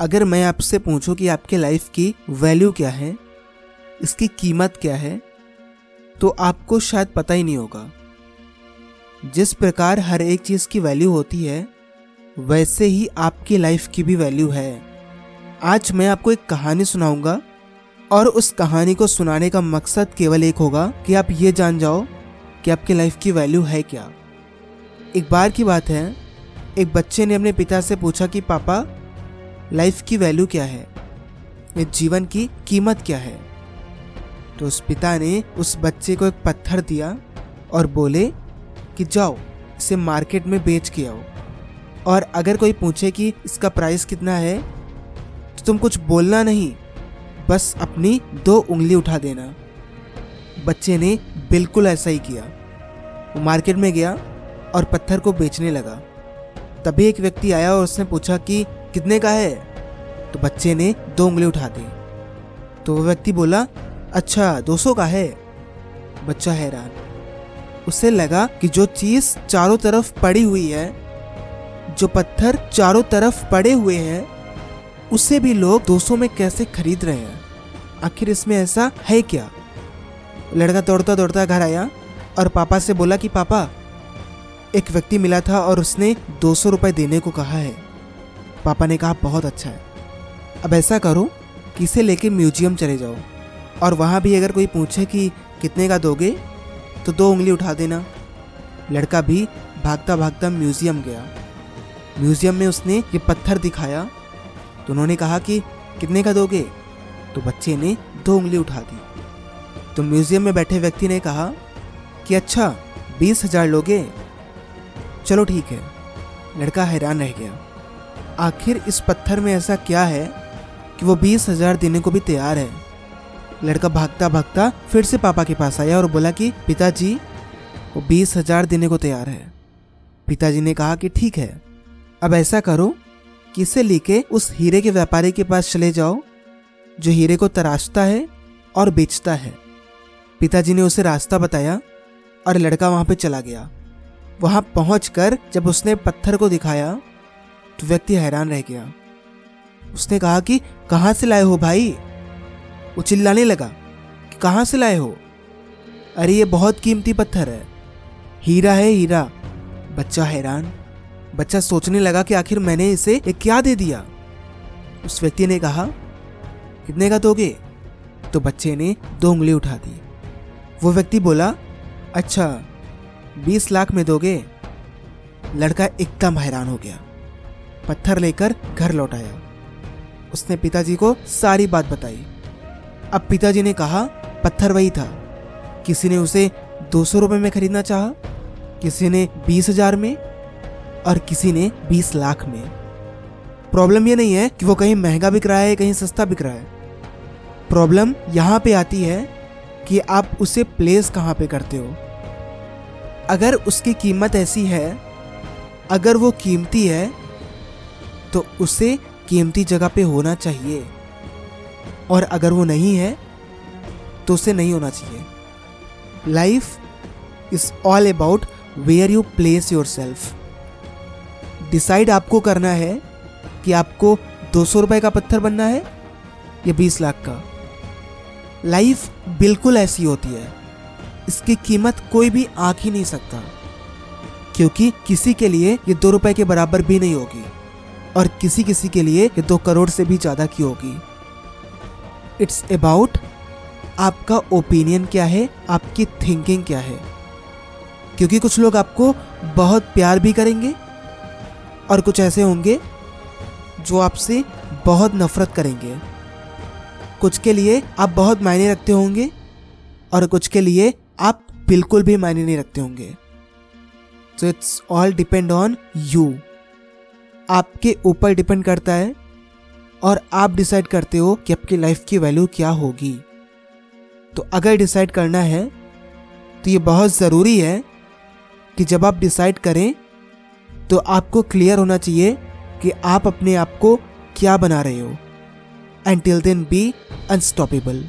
अगर मैं आपसे पूछूँ कि आपके लाइफ की वैल्यू क्या है, इसकी कीमत क्या है तो आपको शायद पता ही नहीं होगा। जिस प्रकार हर एक चीज़ की वैल्यू होती है, वैसे ही आपकी लाइफ की भी वैल्यू है। आज मैं आपको एक कहानी सुनाऊँगा, और उस कहानी को सुनाने का मकसद केवल एक होगा कि आप ये जान जाओ कि आपकी लाइफ की वैल्यू है क्या। एक बार की बात है, एक बच्चे ने अपने पिता से पूछा कि, पापा लाइफ की वैल्यू क्या है? इस जीवन की कीमत क्या है? तो उस पिता ने उस बच्चे को एक पत्थर दिया और बोले कि जाओ, इसे मार्केट में बेच के आओ। और अगर कोई पूछे कि इसका प्राइस कितना है तो तुम कुछ बोलना नहीं, बस अपनी दो उंगली उठा देना। बच्चे ने बिल्कुल ऐसा ही किया। वो मार्केट में गया और पत्थर को बेचने लगा। तभी एक व्यक्ति आया और उसने पूछा कि कितने का है? तो बच्चे ने दो उंगली उठा दी। तो वह व्यक्ति बोला अच्छा दो सौ का है। बच्चा हैरान। उसे लगा कि जो चीज़ चारों तरफ़ पड़ी हुई है, जो पत्थर चारों तरफ़ पड़े हुए हैं, उसे भी लोग 200 में कैसे खरीद रहे हैं? आखिर इसमें ऐसा है क्या? लड़का दौड़ता दौड़ता घर आया और पापा से बोला कि, पापा, एक व्यक्ति मिला था और उसने दो सौ रुपये देने को कहा है। पापा ने कहा, बहुत अच्छा है। अब ऐसा करो कि इसे लेके म्यूज़ियम चले जाओ और वहाँ भी अगर कोई पूछे कि कितने का दोगे तो दो उंगली उठा देना। लड़का भी भागता भागता म्यूज़ियम गया। म्यूज़ियम में उसने ये पत्थर दिखाया। तो उन्होंने कहा कि कितने का दोगे? तो बच्चे ने दो उंगली उठा दी। तो म्यूज़ियम में बैठे व्यक्ति ने कहा कि अच्छा बीस हज़ार लोगे? चलो ठीक है। लड़का हैरान रह गया। आखिर इस पत्थर में ऐसा क्या है कि वो बीस हज़ार देने को भी तैयार है? लड़का भागता भागता फिर से पापा के पास आया और बोला कि, पिताजी, वो बीस हज़ार देने को तैयार है। पिताजी ने कहा कि, ठीक है, अब ऐसा करो कि इसे लेके उस हीरे के व्यापारी के पास चले जाओ, जो हीरे को तराशता है और बेचता है। पिताजी ने उसे रास्ता बताया और लड़का वहाँ पे चला गया। वहाँ पहुंचकर जब उसने पत्थर को दिखाया तो व्यक्ति हैरान रह गया। उसने कहा कि कहाँ से लाए हो भाई? वो चिल्लाने लगा कि कहाँ से लाए हो? अरे, ये बहुत कीमती पत्थर है। हीरा है हीरा। बच्चा हैरान। बच्चा सोचने लगा कि आखिर मैंने इसे एक क्या दे दिया? उस व्यक्ति ने कहा, कितने का दोगे? तो बच्चे ने दो उंगली उठा दी। वो व्यक्ति बोला अच्छा बीस लाख में दोगे? लड़का एकदम हैरान हो गया। पत्थर लेकर घर लौट आया। उसने पिताजी को सारी बात बताई। अब पिताजी ने कहा, पत्थर वही था। किसी ने उसे दो सौ रुपये में खरीदना चाहा? किसी ने बीस हज़ार में? और किसी ने बीस लाख में? प्रॉब्लम ये नहीं है कि वो कहीं महँगा बिक रहा है कहीं सस्ता बिक रहा है। प्रॉब्लम यहाँ पे आती है कि आप उसे प्लेस कहाँ पे करते हो। अगर उसकी कीमत ऐसी है, अगर वो कीमती है तो उसे कीमती जगह पे होना चाहिए। और अगर वो नहीं है तो उसे नहीं होना चाहिए। Life is all about where you place yourself decide आपको करना है कि आपको दो सौ रुपए का पत्थर बनना है या बीस लाख का। लाइफ बिल्कुल ऐसी होती है। इसकी कीमत कोई भी आंक ही नहीं सकता। क्योंकि किसी के लिए ये दो रुपए के बराबर भी नहीं होगी। और किसी किसी के लिए ये दो करोड़ से भी ज़्यादा की होगी। इट्स अबाउट आपका ओपिनियन क्या है, आपकी थिंकिंग क्या है। क्योंकि कुछ लोग आपको बहुत प्यार भी करेंगे और कुछ ऐसे होंगे जो आपसे बहुत नफरत करेंगे। कुछ के लिए आप बहुत मायने रखते होंगे और कुछ के लिए आप बिल्कुल भी मायने नहीं रखते होंगे। So it's all depend on you आपके ऊपर डिपेंड करता है और आप डिसाइड करते हो कि आपकी लाइफ की वैल्यू क्या होगी। तो अगर डिसाइड करना है तो ये बहुत ज़रूरी है कि जब आप डिसाइड करें तो आपको क्लियर होना चाहिए कि आप अपने आप को क्या बना रहे हो। And till then be unstoppable.